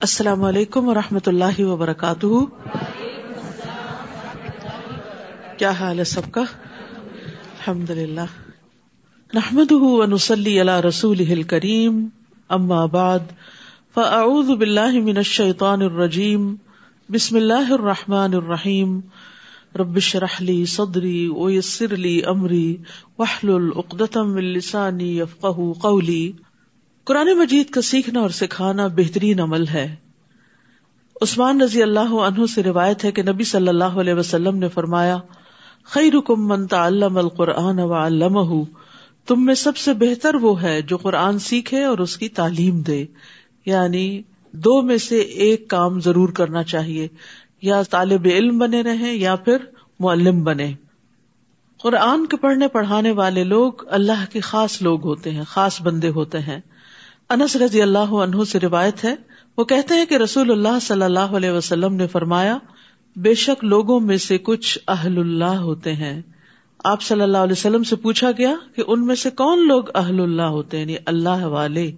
السلام علیکم و رحمۃ اللہ وبرکاتہ۔ کیا حال ہے سب کا؟ الحمد للہ نحمد ونسلی علی رسول کریم اما بعد، فاعوذ باللہ من الشیطان الرجیم، بسم اللہ الرحمن الرحیم۔ ربش رحلی صدری ویسر لی امری وحلل عقدتم من لسانی یفقہ قولی۔ قرآن مجید کا سیکھنا اور سکھانا بہترین عمل ہے۔ عثمان رضی اللہ عنہ سے روایت ہے کہ نبی صلی اللہ علیہ وسلم نے فرمایا خیر من تعلم القرآن و تم میں سب سے بہتر وہ ہے جو قرآن سیکھے اور اس کی تعلیم دے۔ یعنی دو میں سے ایک کام ضرور کرنا چاہیے، یا طالب علم بنے رہے یا پھر معلم بنے۔ قرآن کے پڑھنے پڑھانے والے لوگ اللہ کے خاص لوگ ہوتے ہیں، خاص بندے ہوتے ہیں۔ انس رضی اللہ عنہ سے روایت ہے، وہ کہتے ہیں کہ رسول اللہ صلی اللہ علیہ وسلم نے فرمایا، بے شک لوگوں میں سے کچھ اہل اللہ ہوتے ہیں۔ آپ صلی اللہ علیہ وسلم سے پوچھا گیا کہ ان میں سے کون لوگ اہل اللہ ہوتے ہیں یعنی اللہ والے۔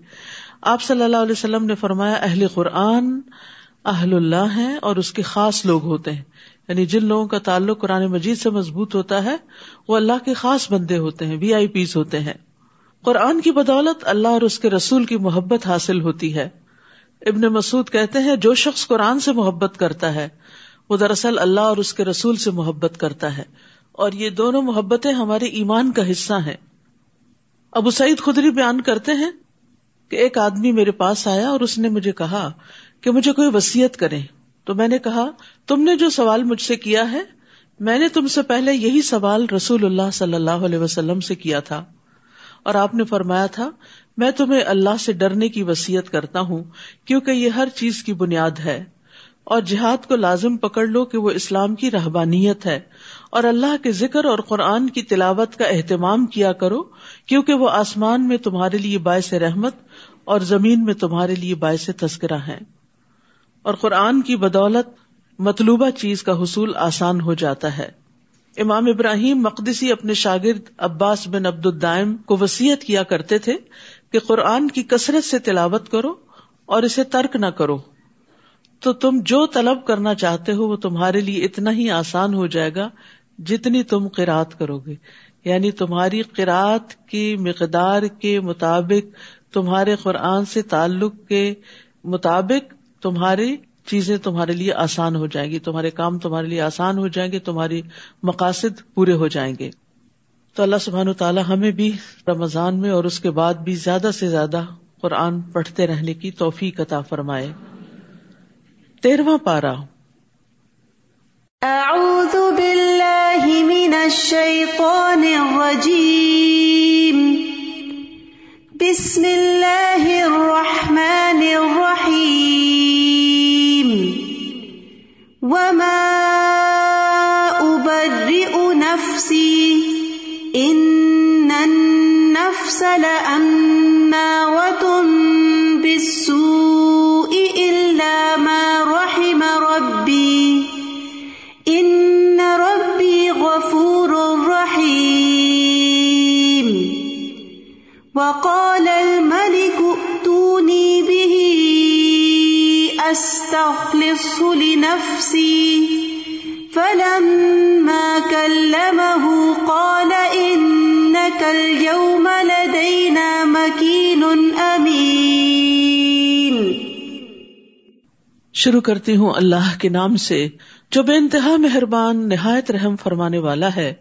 آپ صلی اللہ علیہ وسلم نے فرمایا، اہل قرآن اہل اللہ ہیں اور اس کے خاص لوگ ہوتے ہیں۔ یعنی جن لوگوں کا تعلق قرآن مجید سے مضبوط ہوتا ہے، وہ اللہ کے خاص بندے ہوتے ہیں، وی آئی پیز ہوتے ہیں۔ قرآن کی بدولت اللہ اور اس کے رسول کی محبت حاصل ہوتی ہے۔ ابن مسعود کہتے ہیں، جو شخص قرآن سے محبت کرتا ہے، وہ دراصل اللہ اور اس کے رسول سے محبت کرتا ہے۔ اور یہ دونوں محبتیں ہمارے ایمان کا حصہ ہیں۔ ابو سعید خدری بیان کرتے ہیں کہ ایک آدمی میرے پاس آیا اور اس نے مجھے کہا کہ مجھے کوئی وسیعت کرے تو میں نے کہا، تم نے جو سوال مجھ سے کیا ہے، میں نے تم سے پہلے یہی سوال رسول اللہ صلی اللہ علیہ وسلم سے کیا تھا۔ اور آپ نے فرمایا تھا، میں تمہیں اللہ سے ڈرنے کی وسیعت کرتا ہوں، کیونکہ یہ ہر چیز کی بنیاد ہے۔ اور جہاد کو لازم پکڑ لو کہ وہ اسلام کی رہبانیت ہے۔ اور اللہ کے ذکر اور قرآن کی تلاوت کا اہتمام کیا کرو، کیونکہ وہ آسمان میں تمہارے لیے باعث رحمت اور زمین میں تمہارے لیے باعث تذکرہ ہے اور قرآن کی بدولت مطلوبہ چیز کا حصول آسان ہو جاتا ہے۔ امام ابراہیم مقدسی اپنے شاگرد عباس بن عبد الدائم کو وسیعت کیا کرتے تھے کہ قرآن کی کثرت سے تلاوت کرو اور اسے ترک نہ کرو۔ تو تم جو طلب کرنا چاہتے ہو وہ تمہارے لیے اتنا ہی آسان ہو جائے گا جتنی تم قرآت کرو گے۔ یعنی تمہاری قرآت کی مقدار کے مطابق تمہارے قرآن سے تعلق کے مطابق تمہاری چیزیں تمہارے لیے آسان ہو جائیں گی، تمہارے کام تمہارے لیے آسان ہو جائیں گے، تمہاری مقاصد پورے ہو جائیں گے۔ تو اللہ سبحان تعالیٰ ہمیں بھی رمضان میں اور اس کے بعد بھی زیادہ سے زیادہ قرآن پڑھتے رہنے کی توفیق عطا فرمائے۔ تیرواں پارا اعوذ باللہ من الشیطان الرجیم۔ بسم اللہ الرحمن الرحیم۔ وما ابرئ نفسی ان النفس لأمارة بالسوء إلا ما رحم ربي ان ربي غفور رحيم وقال استخلصه لنفسي. فلما كلمه قال انك اليوم لدينا مكين امين شروع کرتی ہوں اللہ کے نام سے، جو بے انتہا مہربان، نہایت رحم فرمانے والا ہے،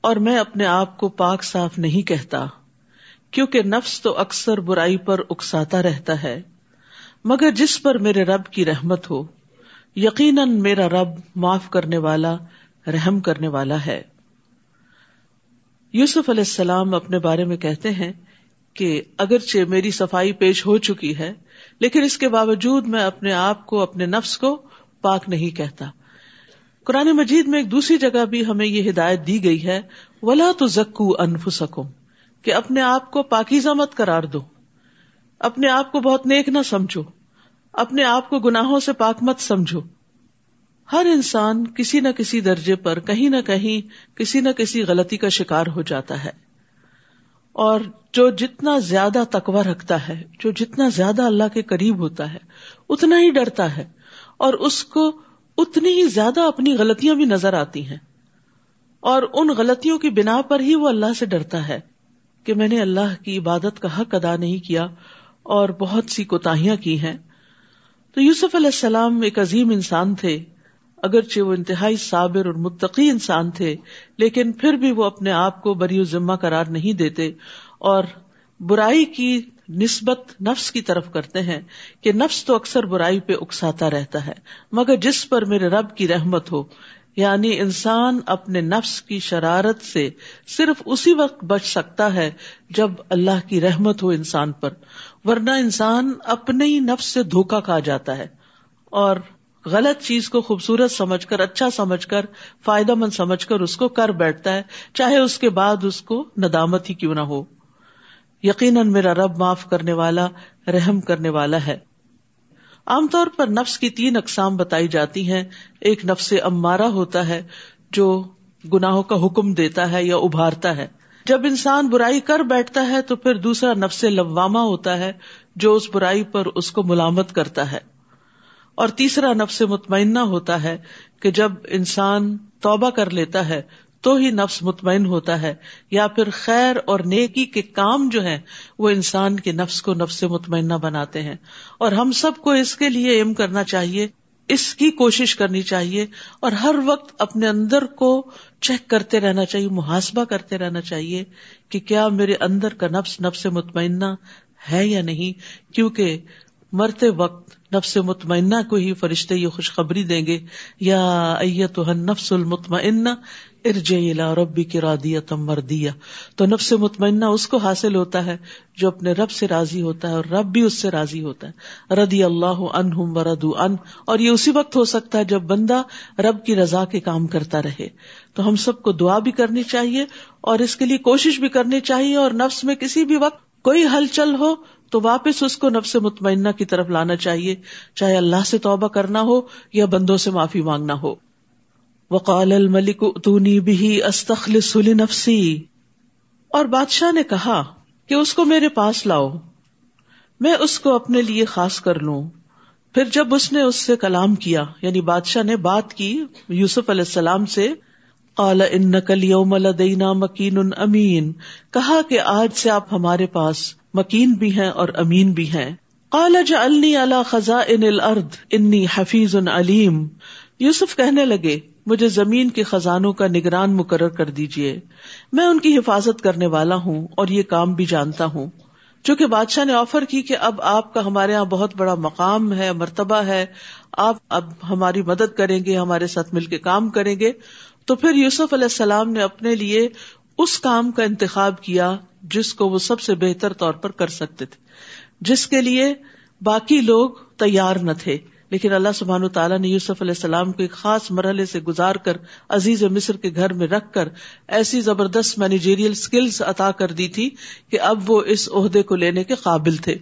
اور میں اپنے آپ کو پاک صاف نہیں کہتا، کیونکہ نفس تو اکثر برائی پر اکساتا رہتا ہے۔ مگر جس پر میرے رب کی رحمت ہو، یقیناً میرا رب معاف کرنے والا، رحم کرنے والا ہے۔ یوسف علیہ السلام اپنے بارے میں کہتے ہیں کہ اگرچہ میری صفائی پیش ہو چکی ہے، لیکن اس کے باوجود میں اپنے آپ کو، اپنے نفس کو پاک نہیں کہتا۔ قرآن مجید میں ایک دوسری جگہ بھی ہمیں یہ ہدایت دی گئی ہے، ولا تو زکو انف کہ اپنے آپ کو پاکیزہ مت قرار دو۔ اپنے آپ کو بہت نیک نہ سمجھو۔ اپنے آپ کو گناہوں سے پاک مت سمجھو۔ ہر انسان کسی نہ کسی درجے پر کہیں نہ کہیں کسی نہ کسی غلطی کا شکار ہو جاتا ہے۔ اور جو جتنا زیادہ تقوی رکھتا ہے، جو جتنا زیادہ اللہ کے قریب ہوتا ہے، اتنا ہی ڈرتا ہے۔ اور اس کو اتنی ہی زیادہ اپنی غلطیاں بھی نظر آتی ہیں۔ اور ان غلطیوں کی بنا پر ہی وہ اللہ سے ڈرتا ہے کہ میں نے اللہ کی عبادت کا حق ادا نہیں کیا اور بہت سی کوتاہیاں کی ہیں۔ تو یوسف علیہ السلام ایک عظیم انسان تھے، اگرچہ وہ انتہائی صابر اور متقی انسان تھے، لیکن پھر بھی وہ اپنے آپ کو بری ذمہ قرار نہیں دیتے اور برائی کی نسبت نفس کی طرف کرتے ہیں کہ نفس تو اکثر برائی پہ اکساتا رہتا ہے، مگر جس پر میرے رب کی رحمت ہو یعنی انسان اپنے نفس کی شرارت سے صرف اسی وقت بچ سکتا ہے جب اللہ کی رحمت ہو انسان پر۔ ورنہ انسان اپنے ہی نفس سے دھوکا کھا جاتا ہے اور غلط چیز کو خوبصورت سمجھ کر اچھا سمجھ کر، فائدہ مند سمجھ کر اس کو کر بیٹھتا ہے، چاہے اس کے بعد اس کو ندامت ہی کیوں نہ ہو۔ یقیناً میرا رب معاف کرنے والا، رحم کرنے والا ہے۔ عام طور پر نفس کی تین اقسام بتائی جاتی ہیں۔ ایک نفس امارہ ہوتا ہے، جو گناہوں کا حکم دیتا ہے یا ابھارتا ہے۔ جب انسان برائی کر بیٹھتا ہے تو پھر دوسرا نفس لوامہ ہوتا ہے جو اس برائی پر اس کو ملامت کرتا ہے۔ اور تیسرا نفس مطمئنہ ہوتا ہے کہ جب انسان توبہ کر لیتا ہے تو ہی نفس مطمئن ہوتا ہے، یا پھر خیر اور نیکی کے کام جو ہیں وہ انسان کے نفس کو نفس مطمئنہ بناتے ہیں۔ اور ہم سب کو اس کے لیے ایم کرنا چاہیے اس کی کوشش کرنی چاہیے اور ہر وقت اپنے اندر کو چیک کرتے رہنا چاہیے، محاسبہ کرتے رہنا چاہیے کہ کیا میرے اندر کا نفس نفس مطمئنہ ہے یا نہیں، کیونکہ مرتے وقت نفس مطمئنہ کو ہی فرشتے یہ خوشخبری دیں گے، یا ایتها النفس المطمئنہ ارجع ربی کی رادیا تم مردیا تو نفس مطمئنہ اس کو حاصل ہوتا ہے جو اپنے رب سے راضی ہوتا ہے اور رب بھی اس سے راضی ہوتا ہے۔ ردی اللہ عنہم وردو ان اور یہ اسی وقت ہو سکتا ہے جب بندہ رب کی رضا کے کام کرتا رہے۔ تو ہم سب کو دعا بھی کرنی چاہیے اور اس کے لیے کوشش بھی کرنی چاہیے اور نفس میں کسی بھی وقت کوئی ہلچل ہو تو واپس اس کو نفس مطمئنہ کی طرف لانا چاہیے، چاہے اللہ سے توبہ کرنا ہو یا بندوں سے معافی مانگنا ہو۔ وقال الملک، اتونی بھی استخلص لنفسی۔ اور بادشاہ نے کہا کہ اس کو میرے پاس لاؤ، میں اس کو اپنے لیے خاص کر لوں۔ پھر جب اس نے اس سے کلام کیا یعنی بادشاہ نے بات کی یوسف علیہ السلام سے قال انک اليوم لدینا مکین امین۔ کہا کہ آج سے آپ ہمارے پاس مکین بھی ہیں اور امین بھی ہیں۔ قال جعلنی علی خزائن الارض، انی حفیظ علیم۔ یوسف کہنے لگے، مجھے زمین کے خزانوں کا نگران مقرر کر دیجیے میں ان کی حفاظت کرنے والا ہوں اور یہ کام بھی جانتا ہوں۔ چونکہ بادشاہ نے آفر کی کہ اب آپ کا ہمارے یہاں بہت بڑا مقام ہے، مرتبہ ہے۔ آپ اب ہماری مدد کریں گے، ہمارے ساتھ مل کے کام کریں گے۔ تو پھر یوسف علیہ السلام نے اپنے لیے اس کام کا انتخاب کیا جس کو وہ سب سے بہتر طور پر کر سکتے تھے، جس کے لیے باقی لوگ تیار نہ تھے۔ لیکن اللہ سبحان و تعالیٰ نے یوسف علیہ السلام کو ایک خاص مرحلے سے گزار کر عزیز مصر کے گھر میں رکھ کر ایسی زبردست مینیجیریل اسکلس عطا کر دی تھی کہ اب وہ اس عہدے کو لینے کے قابل تھے۔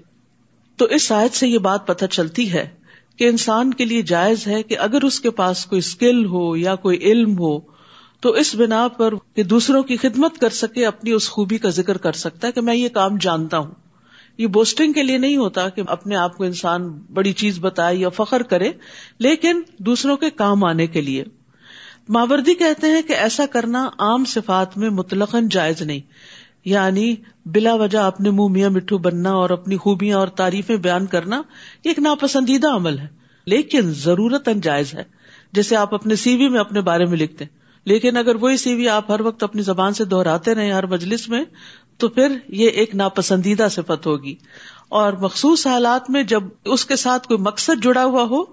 تو اس شاید سے یہ بات پتہ چلتی ہے کہ انسان کے لیے جائز ہے کہ اگر اس کے پاس کوئی اسکل ہو یا کوئی علم ہو تو اس بنا پر کہ دوسروں کی خدمت کر سکے، اپنی اس خوبی کا ذکر کر سکتا ہے کہ میں یہ کام جانتا ہوں۔ یہ بوسٹنگ کے لیے نہیں ہوتا کہ اپنے آپ کو انسان بڑی چیز بتائے یا فخر کرے، لیکن دوسروں کے کام آنے کے لیے۔ ماوردی کہتے ہیں کہ ایسا کرنا عام صفات میں مطلق جائز نہیں۔ یعنی بلا وجہ اپنے منہ میاں مٹھو بننا اور اپنی خوبیاں اور تعریفیں بیان کرنا یہ ایک ناپسندیدہ عمل ہے، لیکن ضرورت جائز ہے۔ جیسے آپ اپنے سی وی میں اپنے بارے میں لکھتے ہیں۔ لیکن اگر وہی سی وی آپ ہر وقت اپنی زبان سے دہراتے رہے ہر مجلس میں، تو پھر یہ ایک ناپسندیدہ صفت ہوگی۔ اور مخصوص حالات میں جب اس کے ساتھ کوئی مقصد جڑا ہوا ہو،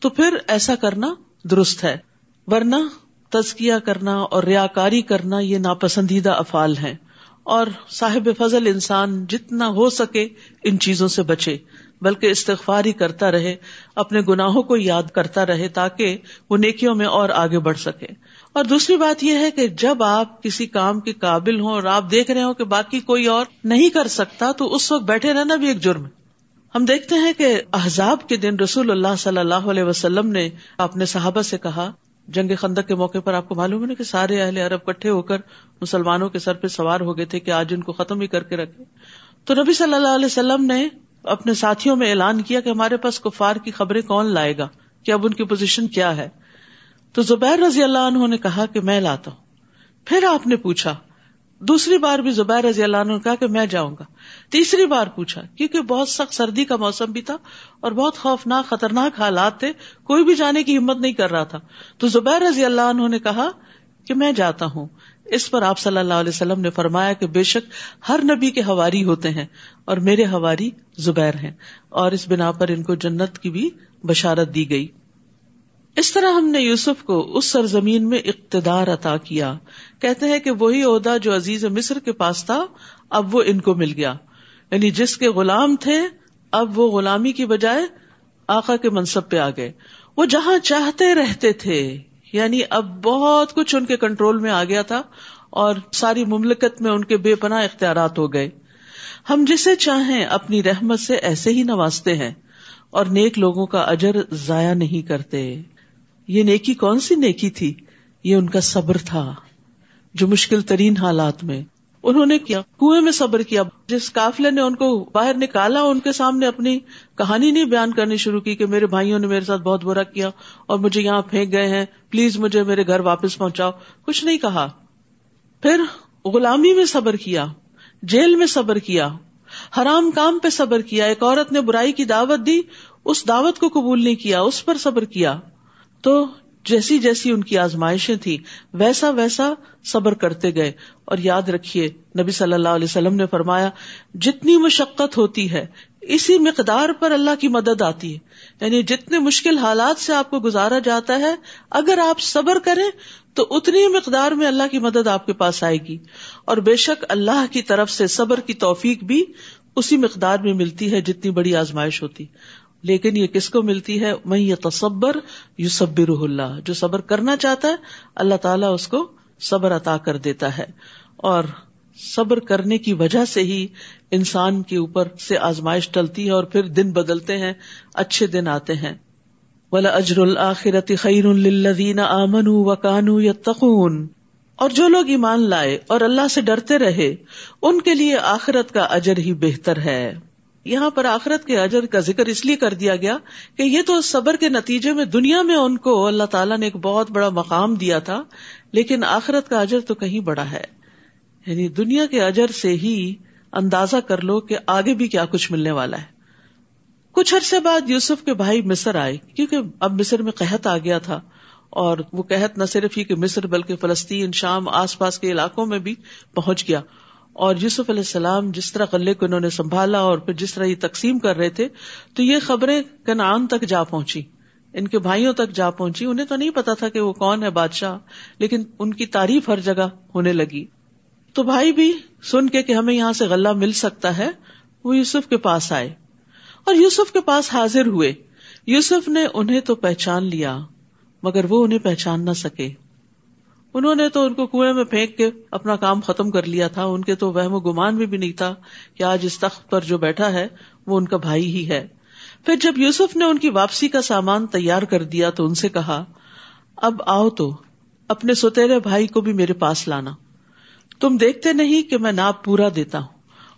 تو پھر ایسا کرنا درست ہے۔ ورنہ تزکیہ کرنا اور ریا کاری کرنا یہ ناپسندیدہ افعال ہیں۔ اور صاحب فضل انسان جتنا ہو سکے ان چیزوں سے بچے، بلکہ استغفار ہی کرتا رہے، اپنے گناہوں کو یاد کرتا رہے تاکہ وہ نیکیوں میں اور آگے بڑھ سکے۔ اور دوسری بات یہ ہے کہ جب آپ کسی کام کے قابل ہوں اور آپ دیکھ رہے ہو کہ باقی کوئی اور نہیں کر سکتا، تو اس وقت بیٹھے رہنا بھی ایک جرم ہے۔ ہم دیکھتے ہیں کہ احزاب کے دن رسول اللہ صلی اللہ علیہ وسلم نے اپنے صحابہ سے کہا، جنگ خندق کے موقع پر آپ کو معلوم ہے نا کہ سارے اہل عرب کٹھے ہو کر مسلمانوں کے سر پہ سوار ہو گئے تھے کہ آج ان کو ختم ہی کر کے رکھے تو نبی صلی اللہ علیہ وسلم نے اپنے ساتھیوں میں اعلان کیا کہ ہمارے پاس کفار کی خبریں کون لائے گا؟ کہ اب ان کی پوزیشن کیا ہے؟ تو زبیر رضی اللہ عنہ نے کہا کہ میں لاتا ہوں۔ پھر آپ نے پوچھا، دوسری بار بھی زبیر رضی اللہ عنہ نے کہا کہ میں جاؤں گا۔ تیسری بار پوچھا، کیونکہ بہت سخت سردی کا موسم بھی تھا اور بہت خوفناک، خطرناک حالات تھے، کوئی بھی جانے کی ہمت نہیں کر رہا تھا۔ تو زبیر رضی اللہ عنہ نے کہا کہ میں جاتا ہوں۔ اس پر آپ صلی اللہ علیہ وسلم نے فرمایا کہ بے شک ہر نبی کے ہواری ہوتے ہیں اور میرے ہواری زبیر ہیں اور اس بنا پر ان کو جنت کی بھی بشارت دی گئی۔ اس طرح ہم نے یوسف کو اس سرزمین میں اقتدار عطا کیا۔ کہتے ہیں کہ وہی عہدہ جو عزیز مصر کے پاس تھا، اب وہ ان کو مل گیا۔ یعنی جس کے غلام تھے، اب وہ غلامی کی بجائے آقا کے منصب پہ آ گئے۔ وہ جہاں چاہتے رہتے تھے یعنی اب بہت کچھ ان کے کنٹرول میں آ گیا تھا اور ساری مملکت میں ان کے بے پناہ اختیارات ہو گئے۔ ہم جسے چاہیں اپنی رحمت سے ایسے ہی نوازتے ہیں اور نیک لوگوں کا اجر ضائع نہیں کرتے۔ یہ نیکی کون سی نیکی تھی؟ یہ ان کا صبر تھا، جو مشکل ترین حالات میں۔ انہوں نے کیا، کنویں میں صبر کیا۔ جس قافلے نے ان کو باہر نکالا، ان کے سامنے اپنی کہانی نہیں بیان کرنی شروع کی کہ میرے بھائیوں نے میرے ساتھ بہت برا کیا اور مجھے یہاں پھینک گئے ہیں، پلیز مجھے میرے گھر واپس پہنچاؤ۔ کچھ نہیں کہا۔ پھر غلامی میں صبر کیا، جیل میں صبر کیا، حرام کام پہ صبر کیا۔ ایک عورت نے برائی کی دعوت دی، اس دعوت کو قبول نہیں کیا، اس پر صبر کیا۔ تو جیسی جیسی ان کی آزمائشیں تھی ویسا ویسا صبر کرتے گئے۔ اور یاد رکھیے، نبی صلی اللہ علیہ وسلم نے فرمایا، جتنی مشقت ہوتی ہے، اسی مقدار پر اللہ کی مدد آتی ہے۔ یعنی جتنے مشکل حالات سے آپ کو گزارا جاتا ہے، اگر آپ صبر کریں، تو اتنی مقدار میں اللہ کی مدد آپ کے پاس آئے گی۔ اور بے شک اللہ کی طرف سے صبر کی توفیق بھی اسی مقدار میں ملتی ہے، جتنی بڑی آزمائش ہوتی۔ لیکن یہ کس کو ملتی ہے؟ میں یہ تصبر یو صبر اللہ، جو صبر کرنا چاہتا ہے، اللہ تعالیٰ اس کو صبر عطا کر دیتا ہے۔ اور صبر کرنے کی وجہ سے ہی انسان کے اوپر سے آزمائش ٹلتی ہے اور پھر دن بدلتے ہیں، اچھے دن آتے ہیں۔ ولا اجر الآخرت خیر الدین آمن و یا تخون اور جو لوگ ایمان لائے اور اللہ سے ڈرتے رہے، ان کے لیے آخرت کا اجر ہی بہتر ہے۔ یہاں پر آخرت کے اجر کا ذکر اس لیے کر دیا گیا کہ یہ تو صبر کے نتیجے میں دنیا میں ان کو اللہ تعالیٰ نے ایک بہت بڑا مقام دیا تھا، لیکن آخرت کا اجر تو کہیں بڑا ہے۔ یعنی دنیا کے اجر سے ہی اندازہ کر لو کہ آگے بھی کیا کچھ ملنے والا ہے۔ کچھ عرصے بعد یوسف کے بھائی مصر آئے، کیونکہ اب مصر میں قحط آ گیا تھا، اور وہ قحط نہ صرف ہی کہ مصر بلکہ فلسطین، شام، آس پاس کے علاقوں میں بھی پہنچ گیا۔ اور یوسف علیہ السلام جس طرح غلے کو انہوں نے سنبھالا اور پھر جس طرح یہ تقسیم کر رہے تھے، تو یہ خبریں کنعان تک جا پہنچی ان کے بھائیوں تک جا پہنچی انہیں تو نہیں پتا تھا کہ وہ کون ہے بادشاہ، لیکن ان کی تعریف ہر جگہ ہونے لگی۔ تو بھائی بھی سن کے کہ ہمیں یہاں سے غلہ مل سکتا ہے، وہ یوسف کے پاس آئے۔ اور یوسف کے پاس حاضر ہوئے۔ یوسف نے انہیں تو پہچان لیا، مگر وہ انہیں پہچان نہ سکے۔ انہوں نے تو ان کو کنویں میں پھینک کے اپنا کام ختم کر لیا تھا۔ ان کے تو وہم و گمان بھی, بھی نہیں تھا کہ آج اس تخت پر جو بیٹھا ہے وہ ان کا بھائی ہی ہے۔ پھر جب یوسف نے ان کی واپسی کا سامان تیار کر دیا تو ان سے کہا اب آؤ تو اپنے سوتےرے بھائی کو بھی میرے پاس لانا۔ تم دیکھتے نہیں کہ میں ناپ پورا دیتا ہوں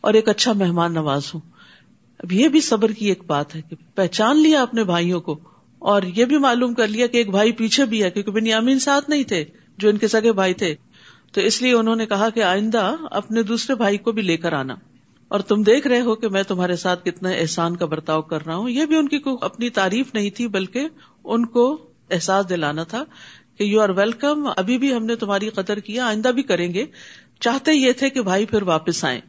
اور ایک اچھا مہمان نواز ہوں۔ اب یہ بھی صبر کی ایک بات ہے کہ پہچان لیا اپنے بھائیوں کو اور یہ بھی معلوم کر لیا کہ ایک بھائی پیچھے بھی ہے کیونکہ بنیامین ساتھ نہیں تھے۔ جو ان کے سگے بھائی تھے۔ تو اس لیے انہوں نے کہا کہ آئندہ اپنے دوسرے بھائی کو بھی لے کر آنا۔ اور تم دیکھ رہے ہو کہ میں تمہارے ساتھ کتنا احسان کا برتاؤ کر رہا ہوں۔ یہ بھی ان کی اپنی تعریف نہیں تھی، بلکہ ان کو احساس دلانا تھا کہ یو آر ویلکم ابھی بھی ہم نے تمہاری قدر کیا، آئندہ بھی کریں گے۔ چاہتے یہ تھے کہ بھائی پھر واپس آئیں۔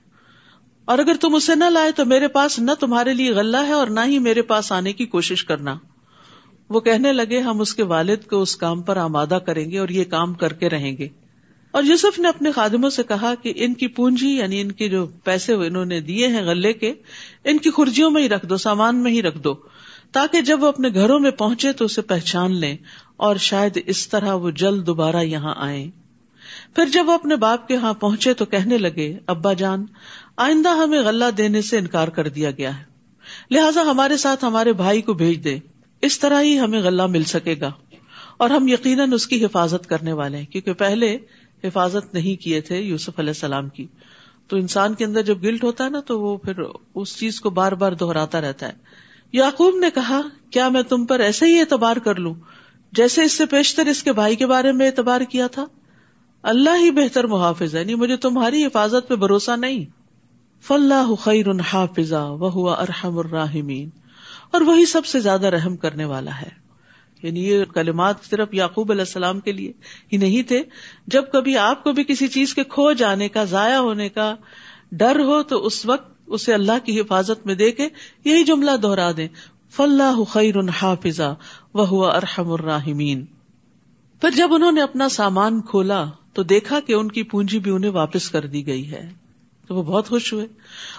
اور اگر تم اسے نہ لائے تو میرے پاس نہ تمہارے لیے غلہ ہے اور نہ ہی میرے پاس آنے کی کوشش کرنا۔ وہ کہنے لگے، ہم اس کے والد کو اس کام پر آمادہ کریں گے اور یہ کام کر کے رہیں گے۔ اور یوسف نے اپنے خادموں سے کہا کہ ان کی پونجی یعنی ان کے جو پیسے انہوں نے دیے ہیں غلے کے، ان کی خرجیوں میں ہی رکھ دو، سامان میں ہی رکھ دو، تاکہ جب وہ اپنے گھروں میں پہنچے تو اسے پہچان لیں اور شاید اس طرح وہ جلد دوبارہ یہاں آئے پھر جب وہ اپنے باپ کے ہاں پہنچے تو کہنے لگے، ابا جان، آئندہ ہمیں غلہ دینے سے انکار کر دیا گیا ہے۔ لہٰذا ہمارے ساتھ ہمارے بھائی کو بھیج دے اس طرح ہی ہمیں غلہ مل سکے گا۔ اور ہم یقیناً اس کی حفاظت کرنے والے ہیں، کیونکہ پہلے حفاظت نہیں کیے تھے یوسف علیہ السلام کی۔ تو انسان کے اندر جب گلٹ ہوتا ہے نا، تو وہ پھر اس چیز کو بار بار دہراتا رہتا ہے۔ یعقوب نے کہا، کیا میں تم پر ایسے ہی اعتبار کر لوں جیسے اس سے پیشتر اس کے بھائی کے بارے میں اعتبار کیا تھا؟ اللہ ہی بہتر محافظ ہے نہیں مجھے تمہاری حفاظت پہ بھروسہ نہیں۔ فلاح خیر حافظ وہ ارحم الراحمین۔ اور وہی سب سے زیادہ رحم کرنے والا ہے۔ یعنی یہ کلمات صرف یعقوب علیہ السلام کے لیے ہی نہیں تھے۔ جب کبھی آپ کو بھی کسی چیز کے کھو جانے کا، ضائع ہونے کا ڈر ہو، تو اس وقت اسے اللہ کی حفاظت میں دے کے یہی جملہ دوہرا دیں۔ فلاح خیر حافظ وہ ارحم الراحمین۔ پھر جب انہوں نے اپنا سامان کھولا، تو دیکھا کہ ان کی پونجی بھی انہیں واپس کر دی گئی ہے۔ تو وہ بہت خوش ہوئے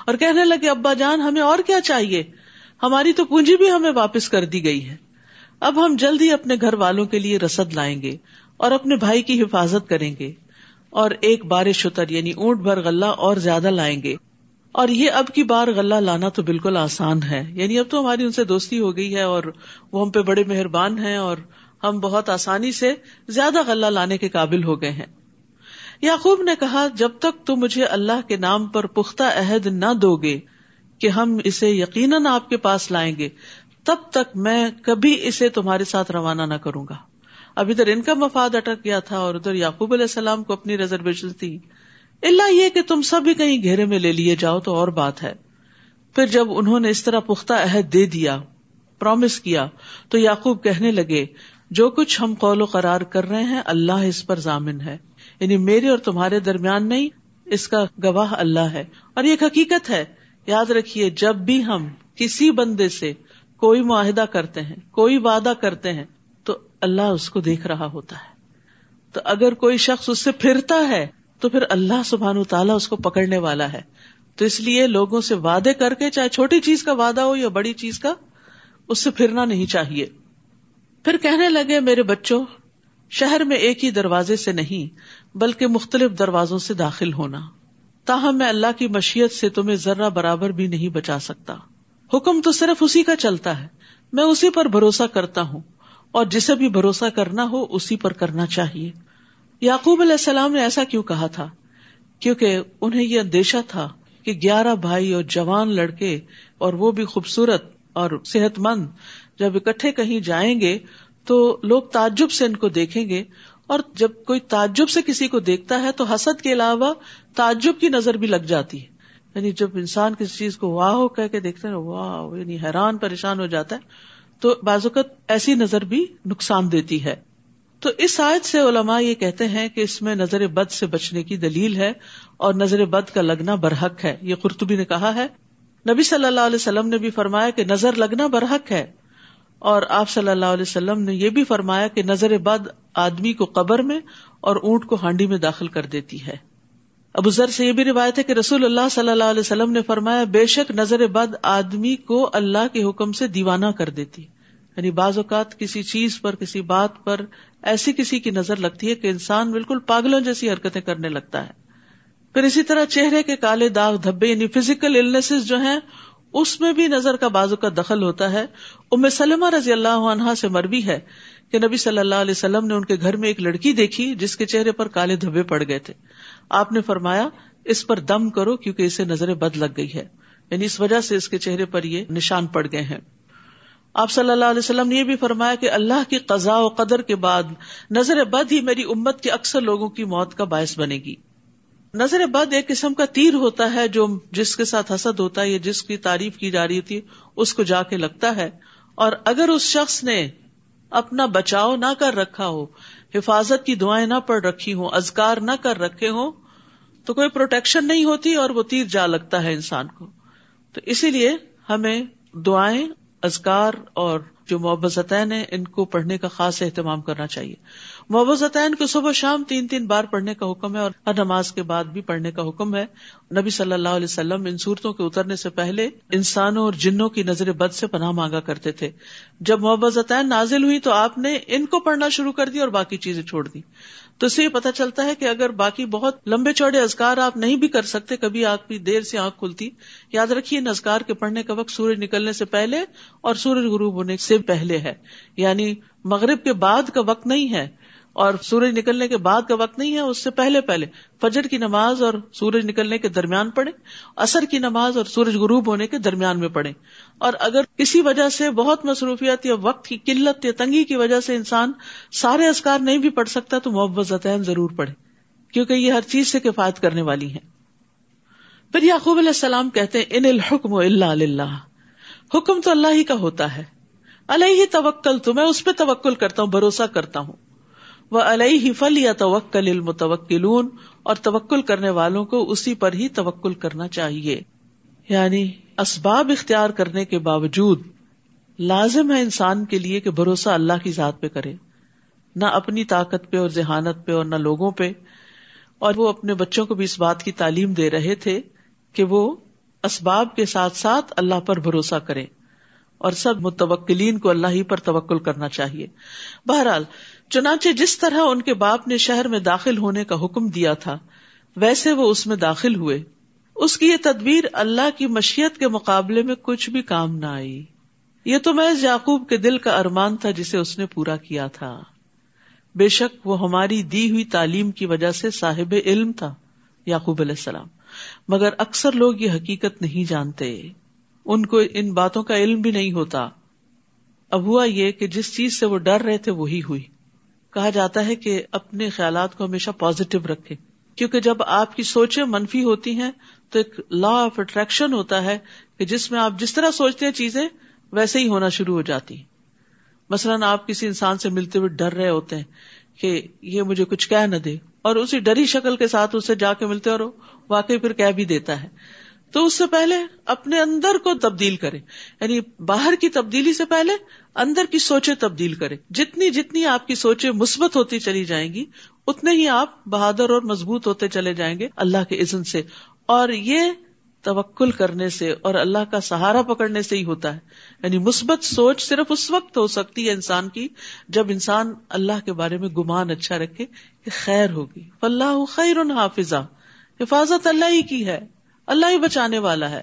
اور کہنے لگے، ابا جان، ہمیں اور کیا چاہیے؟ ہماری تو پونجی بھی ہمیں واپس کر دی گئی ہے۔ اب ہم جلد ہی اپنے گھر والوں کے لیے رسد لائیں گے اور اپنے بھائی کی حفاظت کریں گے اور ایک بارش شتر یعنی اونٹ بھر غلہ اور زیادہ لائیں گے۔ اور یہ اب کی بار غلہ لانا تو بالکل آسان ہے۔ یعنی اب تو ہماری ان سے دوستی ہو گئی ہے اور وہ ہم پہ بڑے مہربان ہیں اور ہم بہت آسانی سے زیادہ غلہ لانے کے قابل ہو گئے ہیں۔ یعقوب نے کہا، جب تک تم مجھے اللہ کے نام پر پختہ عہد نہ دو گے کہ ہم اسے یقیناً آپ کے پاس لائیں گے، تب تک میں کبھی اسے تمہارے ساتھ روانہ نہ کروں گا۔ اب ادھر ان کا مفاد اٹک گیا تھا اور ادھر یعقوب علیہ السلام کو اپنی ریزرویشن تھی۔ اللہ یہ کہ تم سب بھی کہیں گھیرے میں لے لیے جاؤ تو اور بات ہے۔ پھر جب انہوں نے اس طرح پختہ عہد دے دیا پرومس کیا، تو یعقوب کہنے لگے، جو کچھ ہم قول و قرار کر رہے ہیں، اللہ اس پر ضامن ہے۔ یعنی میرے اور تمہارے درمیان نہیں، اس کا گواہ اللہ ہے۔ اور یہ حقیقت ہے۔ یاد رکھیے، جب بھی ہم کسی بندے سے کوئی معاہدہ کرتے ہیں، کوئی وعدہ کرتے ہیں، تو اللہ اس کو دیکھ رہا ہوتا ہے۔ تو اگر کوئی شخص اس سے پھرتا ہے، تو پھر اللہ سبحان تعالیٰ اس کو پکڑنے والا ہے۔ تو اس لیے لوگوں سے وعدے کر کے، چاہے چھوٹی چیز کا وعدہ ہو یا بڑی چیز کا، اس سے پھرنا نہیں چاہیے۔ پھر کہنے لگے، میرے بچوں، شہر میں ایک ہی دروازے سے نہیں، بلکہ مختلف دروازوں سے داخل ہونا۔ تاہم ہاں میں اللہ کی مشیت سے تمہیں ذرہ برابر بھی نہیں بچا سکتا۔ حکم تو صرف اسی کا چلتا ہے۔ میں اسی پر بھروسہ کرتا ہوں۔ اور جسے بھی بھروسہ کرنا ہو، اسی پر کرنا چاہیے۔ یعقوب علیہ السلام نے ایسا کیوں کہا تھا؟ کیونکہ انہیں یہ اندیشہ تھا کہ گیارہ بھائی اور جوان لڑکے اور وہ بھی خوبصورت اور صحت مند جب اکٹھے کہیں جائیں گے تو لوگ تعجب سے ان کو دیکھیں گے اور جب کوئی تعجب سے کسی کو دیکھتا ہے تو حسد کے علاوہ تعجب کی نظر بھی لگ جاتی ہے۔ یعنی جب انسان کسی چیز کو واہ ہو کہہ کے دیکھتا ہے، واہ یعنی حیران، پریشان ہو جاتا ہے، تو بازوقت ایسی نظر بھی نقصان دیتی ہے۔ تو اس آیت سے علماء یہ کہتے ہیں کہ اس میں نظر بد سے بچنے کی دلیل ہے اور نظر بد کا لگنا برحق ہے۔ یہ قرطبی نے کہا ہے۔ نبی صلی اللہ علیہ وسلم نے بھی فرمایا کہ نظر لگنا برحق ہے۔ اور آپ صلی اللہ علیہ وسلم نے یہ بھی فرمایا کہ نظر بد آدمی کو قبر میں اور اونٹ کو ہانڈی میں داخل کر دیتی ہے۔ ابو ذر سے یہ بھی روایت ہے کہ رسول اللہ صلی اللہ علیہ وسلم نے فرمایا، بے شک نظر بد آدمی کو اللہ کے حکم سے دیوانہ کر دیتی۔ یعنی بعض اوقات کسی چیز پر، کسی بات پر ایسی کسی کی نظر لگتی ہے کہ انسان بالکل پاگلوں جیسی حرکتیں کرنے لگتا ہے۔ پھر اسی طرح چہرے کے کالے داغ دھبے یعنی فزیکل جو ہیں اس میں بھی نظر کا بازو کا دخل ہوتا ہے۔ ام سلمہ رضی اللہ عنہا سے مربی ہے کہ نبی صلی اللہ علیہ وسلم نے ان کے گھر میں ایک لڑکی دیکھی جس کے چہرے پر کالے دھبے پڑ گئے تھے۔ آپ نے فرمایا، اس پر دم کرو کیونکہ اسے نظر بد لگ گئی ہے۔ یعنی اس وجہ سے اس کے چہرے پر یہ نشان پڑ گئے ہیں۔ آپ صلی اللہ علیہ وسلم نے یہ بھی فرمایا کہ اللہ کی قضاء و قدر کے بعد نظر بد ہی میری امت کے اکثر لوگوں کی موت کا باعث بنے گی۔ نظر بد ایک قسم کا تیر ہوتا ہے جو جس کے ساتھ حسد ہوتا ہے یا جس کی تعریف کی جا رہی تھی اس کو جا کے لگتا ہے۔ اور اگر اس شخص نے اپنا بچاؤ نہ کر رکھا ہو، حفاظت کی دعائیں نہ پڑھ رکھی ہوں ازکار نہ کر رکھے ہوں، تو کوئی پروٹیکشن نہیں ہوتی اور وہ تیر جا لگتا ہے انسان کو۔ تو اسی لیے ہمیں دعائیں ازکار اور جو محبتین ہیں، ان کو پڑھنے کا خاص اہتمام کرنا چاہیے۔ محبتین کو صبح شام تین تین بار پڑھنے کا حکم ہے اور ہر نماز کے بعد بھی پڑھنے کا حکم ہے۔ نبی صلی اللہ علیہ وسلم ان صورتوں کے اترنے سے پہلے انسانوں اور جنوں کی نظر بد سے پناہ مانگا کرتے تھے۔ جب محبتین نازل ہوئی تو آپ نے ان کو پڑھنا شروع کر دی اور باقی چیزیں چھوڑ دی۔ تو اسے یہ پتا چلتا ہے کہ اگر باقی بہت لمبے چوڑے ازکار آپ نہیں بھی کر سکتے، کبھی آپ کی دیر سے آنکھ کھلتی۔ یاد رکھیے، ان ازکار کے پڑھنے کا وقت سورج نکلنے سے پہلے اور سورج غروب ہونے سے پہلے ہے۔ یعنی مغرب کے بعد کا وقت نہیں ہے۔ اور سورج نکلنے کے بعد کا وقت نہیں ہے، اس سے پہلے پہلے۔ فجر کی نماز اور سورج نکلنے کے درمیان پڑھے اثر کی نماز اور سورج غروب ہونے کے درمیان میں پڑھے اور اگر کسی وجہ سے بہت مصروفیت یا وقت کی قلت یا تنگی کی وجہ سے انسان سارے ازکار نہیں بھی پڑھ سکتا، تو محبت ضرور پڑھے کیونکہ یہ ہر چیز سے کفایت کرنے والی ہے پھر یعقوب علیہ السلام کہتے ہیں ان الحکم اللہ اللہ حکم تو اللہ ہی کا ہوتا ہے۔ اللہ ہی توکل تو میں اس پہ توکل کرتا ہوں، بھروسہ کرتا ہوں۔ وہ علیہ فل یا توکل المتوکلون اور توکل کرنے والوں کو اسی پر ہی توکل کرنا چاہیے۔ یعنی اسباب اختیار کرنے کے باوجود لازم ہے انسان کے لیے کہ بھروسہ اللہ کی ذات پہ کرے۔ نہ اپنی طاقت پہ اور ذہانت پہ اور نہ لوگوں پہ۔ اور وہ اپنے بچوں کو بھی اس بات کی تعلیم دے رہے تھے کہ وہ اسباب کے ساتھ ساتھ اللہ پر بھروسہ کرے اور سب متوکلین کو اللہ ہی پر توکل کرنا چاہیے۔ بہرحال، چنانچہ جس طرح ان کے باپ نے شہر میں داخل ہونے کا حکم دیا تھا، ویسے وہ اس میں داخل ہوئے۔ اس کی یہ تدبیر اللہ کی مشیت کے مقابلے میں کچھ بھی کام نہ آئی۔ یہ تو میں یعقوب کے دل کا ارمان تھا جسے اس نے پورا کیا تھا۔ بے شک وہ ہماری دی ہوئی تعلیم کی وجہ سے صاحب علم تھا، یعقوب علیہ السلام۔ مگر اکثر لوگ یہ حقیقت نہیں جانتے۔ ان کو ان باتوں کا علم بھی نہیں ہوتا۔ اب ہوا یہ کہ جس چیز سے وہ ڈر رہے تھے وہی ہوئی۔ کہا جاتا ہے کہ اپنے خیالات کو ہمیشہ پازیٹو رکھے کیونکہ جب آپ کی سوچیں منفی ہوتی ہیں، تو ایک لا آف اٹریکشن ہوتا ہے کہ جس میں آپ جس طرح سوچتے ہیں چیزیں، ویسے ہی ہونا شروع ہو جاتی۔ مثلاً آپ کسی انسان سے ملتے ہوئے ڈر رہے ہوتے ہیں کہ یہ مجھے کچھ کہہ نہ دے اور اسی ڈری شکل کے ساتھ اسے جا کے ملتے اور واقعی پھر کہہ بھی دیتا ہے۔ تو اس سے پہلے اپنے اندر کو تبدیل کرے یعنی باہر کی تبدیلی سے پہلے اندر کی سوچیں تبدیل کرے جتنی جتنی آپ کی سوچیں مثبت ہوتی چلی جائیں گی، اتنے ہی آپ بہادر اور مضبوط ہوتے چلے جائیں گے اللہ کے عزن سے۔ اور یہ توکل کرنے سے اور اللہ کا سہارا پکڑنے سے ہی ہوتا ہے۔ یعنی مثبت سوچ صرف اس وقت ہو سکتی ہے انسان کی جب انسان اللہ کے بارے میں گمان اچھا رکھے کہ خیر ہوگی۔ اللہ خیر حافظ حفاظت اللہ ہی کی ہے۔ اللہ ہی بچانے والا ہے۔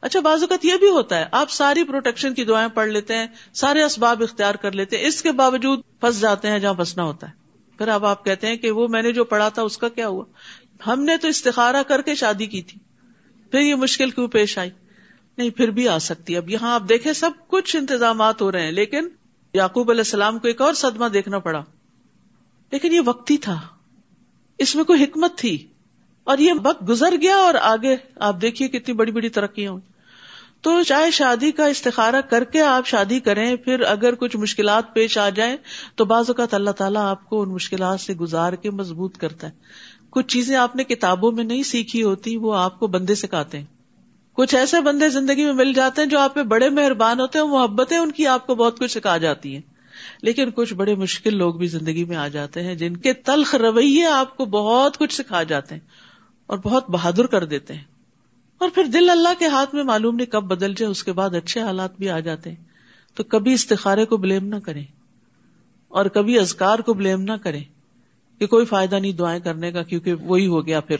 اچھا بعض اوقات یہ بھی ہوتا ہے، آپ ساری پروٹیکشن کی دعائیں پڑھ لیتے ہیں، سارے اسباب اختیار کر لیتے ہیں، اس کے باوجود پھنس جاتے ہیں جہاں پھنسنا ہوتا ہے۔ پھر اب آپ کہتے ہیں کہ وہ میں نے جو پڑھا تھا، اس کا کیا ہوا؟ ہم نے تو استخارا کر کے شادی کی تھی۔ پھر یہ مشکل کیوں پیش آئی؟ نہیں، پھر بھی آ سکتی اب یہاں آپ دیکھیں، سب کچھ انتظامات ہو رہے ہیں، لیکن یعقوب علیہ السلام کو ایک اور صدمہ دیکھنا پڑا۔ لیکن یہ وقتی تھا۔ اس میں کوئی حکمت تھی۔ اور یہ وقت گزر گیا اور آگے آپ دیکھیے کتنی بڑی بڑی ترقیاں ہوئی۔ تو چاہے شادی کا استخارہ کر کے آپ شادی کریں، پھر اگر کچھ مشکلات پیش آ جائیں، تو بعض اوقات اللہ تعالیٰ آپ کو ان مشکلات سے گزار کے مضبوط کرتا ہے۔ کچھ چیزیں آپ نے کتابوں میں نہیں سیکھی ہوتی، وہ آپ کو بندے سکھاتے ہیں۔ کچھ ایسے بندے زندگی میں مل جاتے ہیں جو آپ پہ بڑے مہربان ہوتے ہیں، محبتیں ان کی آپ کو بہت کچھ سکھا جاتی ہیں۔ لیکن کچھ بڑے مشکل لوگ بھی زندگی میں آ جاتے ہیں، جن کے تلخ رویے آپ کو بہت کچھ سکھا جاتے ہیں۔ اور بہت بہادر کر دیتے ہیں۔ اور پھر دل اللہ کے ہاتھ میں معلوم نہیں کب بدل جائے، اس کے بعد اچھے حالات بھی آ جاتے ہیں۔ تو کبھی استخارے کو بلیم نہ کریں۔ اور کبھی ازکار کو بلیم نہ کریں کہ کوئی فائدہ نہیں دعائیں کرنے کا، کیونکہ وہی ہو گیا پھر۔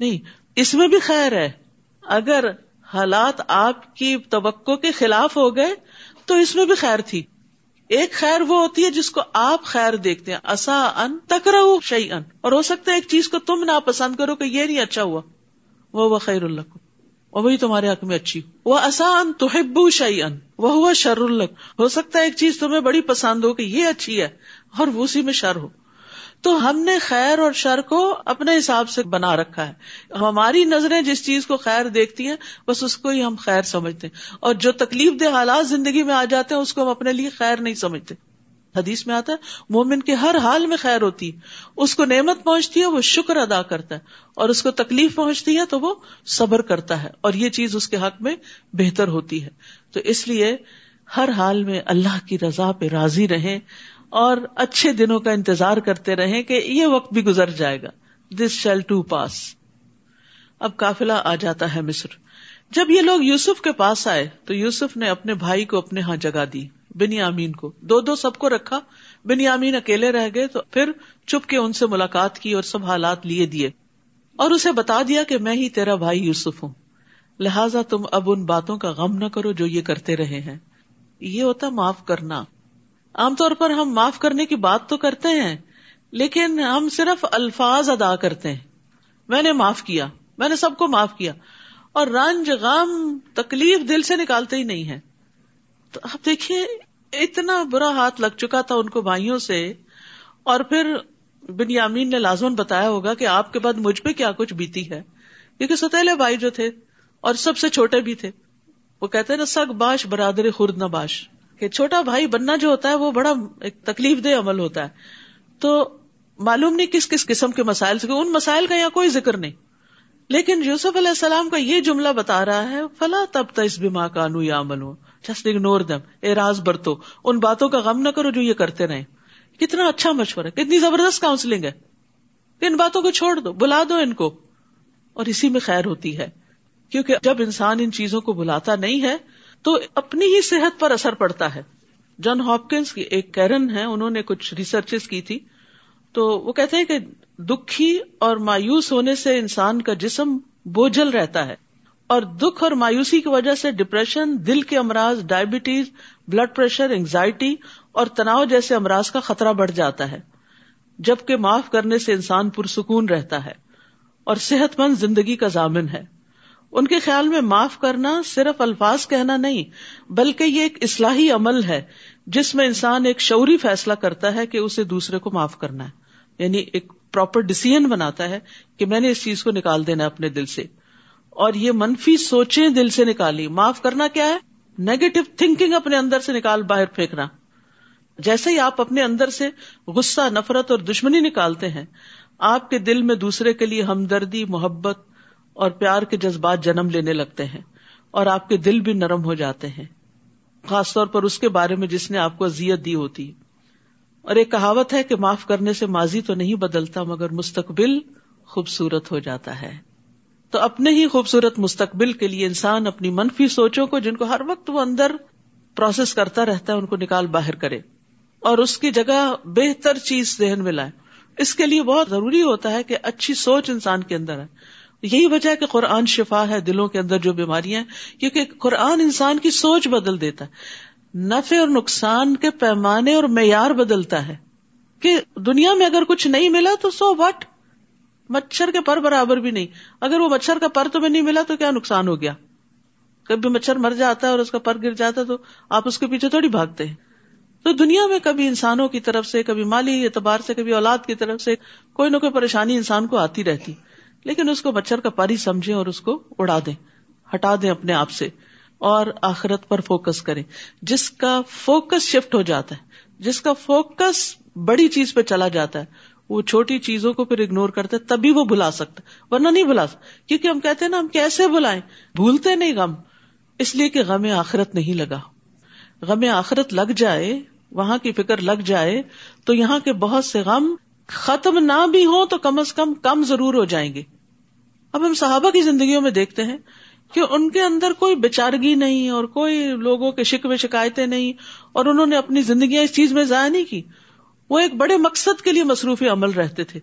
نہیں، اس میں بھی خیر ہے۔ اگر حالات آپ کی توقع کے خلاف ہو گئے، تو اس میں بھی خیر تھی۔ ایک خیر وہ ہوتی ہے جس کو آپ خیر دیکھتے ہیں۔ اصا ان تکرا شعی ان اور ہو سکتا ہے ایک چیز کو تم نہ پسند کرو کہ یہ نہیں اچھا ہوا۔ وہ وہ خیر اللہ کو اور وہی تمہارے حق میں اچھی۔ وہ آسان تو شعی ان وہ ہوا شر الق ہو سکتا ہے ایک چیز تمہیں بڑی پسند ہو کہ یہ اچھی ہے اور اسی میں شر ہو۔ تو ہم نے خیر اور شر کو اپنے حساب سے بنا رکھا ہے۔ ہماری نظریں جس چیز کو خیر دیکھتی ہیں، بس اس کو ہی ہم خیر سمجھتے ہیں۔ اور جو تکلیف دہ حالات زندگی میں آ جاتے ہیں، اس کو ہم اپنے لیے خیر نہیں سمجھتے۔ حدیث میں آتا ہے، مومن کے ہر حال میں خیر ہوتی اس کو نعمت پہنچتی ہے، وہ شکر ادا کرتا ہے۔ اور اس کو تکلیف پہنچتی ہے، تو وہ صبر کرتا ہے۔ اور یہ چیز اس کے حق میں بہتر ہوتی ہے۔ تو اس لیے ہر حال میں اللہ کی رضا پہ راضی رہیں اور اچھے دنوں کا انتظار کرتے رہیں کہ یہ وقت بھی گزر جائے گا۔ دس شیل ٹو پاس اب کافلا آ جاتا ہے مصر۔ جب یہ لوگ یوسف کے پاس آئے تو یوسف نے اپنے بھائی کو اپنے ہاں جگہ دی، بنیامین کو۔ دو دو سب کو رکھا۔ بنیامین اکیلے رہ گئے تو پھر چپ کے ان سے ملاقات کی اور سب حالات لیے دیے۔ اور اسے بتا دیا کہ میں ہی تیرا بھائی یوسف ہوں۔ لہٰذا تم اب ان باتوں کا غم نہ کرو جو یہ کرتے رہے ہیں۔ یہ ہوتا معاف کرنا۔ عام طور پر ہم معاف کرنے کی بات تو کرتے ہیں، لیکن ہم صرف الفاظ ادا کرتے ہیں۔ میں نے معاف کیا، میں نے سب کو معاف کیا۔ اور رنج غم تکلیف دل سے نکالتے ہی نہیں ہے تو آپ دیکھیے اتنا برا ہاتھ لگ چکا تھا ان کو بھائیوں سے۔ اور پھر بنیامین نے لازمن بتایا ہوگا کہ آپ کے بعد مجھ پہ کیا کچھ بیتی ہے۔ کیونکہ ستیلے بھائی جو تھے اور سب سے چھوٹے بھی تھے۔ وہ کہتے ہیں نا، سگ باش برادر خرد نباش کہ چھوٹا بھائی بننا جو ہوتا ہے، وہ بڑا ایک تکلیف دہ عمل ہوتا ہے۔ تو معلوم نہیں کس کس قسم کے مسائل سے، ان مسائل کا یہاں کوئی ذکر نہیں۔ لیکن یوسف علیہ السلام کا یہ جملہ بتا رہا ہے، فلا تب تس بیما کانو یا منو جسٹ اگنور دم اے راز برتو۔ ان باتوں کا غم نہ کرو جو یہ کرتے رہے۔ کتنا اچھا مشورہ، کتنی زبردست کاؤنسلنگ ہے۔ ان باتوں کو چھوڑ دو، بلا دو ان کو۔ اور اسی میں خیر ہوتی ہے۔ کیونکہ جب انسان ان چیزوں کو بلاتا نہیں ہے تو اپنی ہی صحت پر اثر پڑتا ہے۔ جان ہاپکنس کی ایک کیرن ہے انہوں نے کچھ ریسرچ کی تھی۔ تو وہ کہتے ہیں کہ دکھی اور مایوس ہونے سے انسان کا جسم بوجھل رہتا ہے۔ اور دکھ اور مایوسی کی وجہ سے ڈپریشن دل کے امراض ڈائبٹیز بلڈ پریشر انگزائٹی اور تناؤ جیسے امراض کا خطرہ بڑھ جاتا ہے۔ جبکہ معاف کرنے سے انسان پرسکون رہتا ہے۔ اور صحت مند زندگی کا ضامن ہے۔ ان کے خیال میں معاف کرنا صرف الفاظ کہنا نہیں، بلکہ یہ ایک اصلاحی عمل ہے، جس میں انسان ایک شعوری فیصلہ کرتا ہے کہ اسے دوسرے کو معاف کرنا ہے۔ یعنی ایک پراپر ڈسیزن بناتا ہے کہ میں نے اس چیز کو نکال دینا اپنے دل سے۔ اور یہ منفی سوچیں دل سے نکالی۔ معاف کرنا کیا ہے؟ نیگیٹو تھنکنگ اپنے اندر سے نکال، باہر پھینکنا۔ جیسے ہی آپ اپنے اندر سے غصہ، نفرت اور دشمنی نکالتے ہیں، آپ کے دل میں دوسرے کے لیے ہمدردی، محبت اور پیار کے جذبات جنم لینے لگتے ہیں اور آپ کے دل بھی نرم ہو جاتے ہیں خاص طور پر اس کے بارے میں جس نے آپ کو ازیت دی ہوتی اور ایک کہاوت ہے کہ معاف کرنے سے ماضی تو نہیں بدلتا مگر مستقبل خوبصورت ہو جاتا ہے تو اپنے ہی خوبصورت مستقبل کے لیے انسان اپنی منفی سوچوں کو جن کو ہر وقت وہ اندر پروسیس کرتا رہتا ہے ان کو نکال باہر کرے اور اس کی جگہ بہتر چیز ذہن میں لائے اس کے لیے بہت ضروری ہوتا ہے کہ اچھی سوچ انسان کے اندر ہے یہی وجہ ہے کہ قرآن شفا ہے دلوں کے اندر جو بیماریاں ہیں، کیونکہ قرآن انسان کی سوچ بدل دیتا ہے۔ نفع اور نقصان کے پیمانے اور معیار بدلتا ہے۔ کہ دنیا میں اگر کچھ نہیں ملا تو سو وٹ مچھر کے پر برابر بھی نہیں۔ اگر وہ مچھر کا پر تمہیں نہیں ملا تو کیا نقصان ہو گیا؟ کبھی مچھر مر جاتا ہے اور اس کا پر گر جاتا ہے تو آپ اس کے پیچھے تھوڑی بھاگتے ہیں۔ تو دنیا میں کبھی انسانوں کی طرف سے، کبھی مالی اعتبار سے، کبھی اولاد کی طرف سے کوئی نہ کوئی پریشانی انسان کو آتی رہتی۔ لیکن اس کو مچھر کا پاری سمجھے اور اس کو اڑا دیں، ہٹا دیں اپنے آپ سے اور آخرت پر فوکس کریں۔ جس کا فوکس شفٹ ہو جاتا ہے، جس کا فوکس بڑی چیز پہ چلا جاتا ہے، وہ چھوٹی چیزوں کو پھر اگنور کرتے تبھی وہ بلا سکتا ورنہ نہیں بلا سکتا، کیونکہ ہم کہتے ہیں نا، ہم کیسے بلائیں بھولتے نہیں غم، اس لیے کہ غم آخرت نہیں لگا۔ غم آخرت لگ جائے، وہاں کی فکر لگ جائے، تو یہاں کے بہت سے غم ختم نہ بھی ہو تو کم از کم کم ضرور ہو جائیں گے۔ اب ہم صحابہ کی زندگیوں میں دیکھتے ہیں کہ ان کے اندر کوئی بےچارگی نہیں اور کوئی لوگوں کے شکوے شکایتیں نہیں اور انہوں نے اپنی زندگیاں اس چیز میں ضائع نہیں کی۔ وہ ایک بڑے مقصد کے لیے مصروف عمل رہتے تھے۔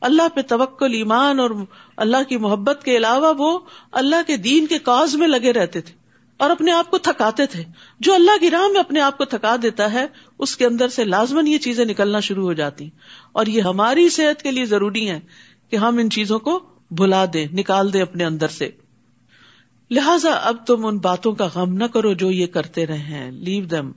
اللہ پہ توکل، ایمان اور اللہ کی محبت کے علاوہ وہ اللہ کے دین کے کاز میں لگے رہتے تھے اور اپنے آپ کو تھکاتے تھے۔ جو اللہ کی راہ میں اپنے آپ کو تھکا دیتا ہے، اس کے اندر سے لازمن یہ چیزیں نکلنا شروع ہو جاتی۔ اور یہ ہماری صحت کے لیے ضروری ہے کہ ہم ان چیزوں کو بھلا دے، نکال دے اپنے اندر سے۔ لہذا اب تم ان باتوں کا غم نہ کرو جو یہ کرتے رہے ہیں۔ لیو دم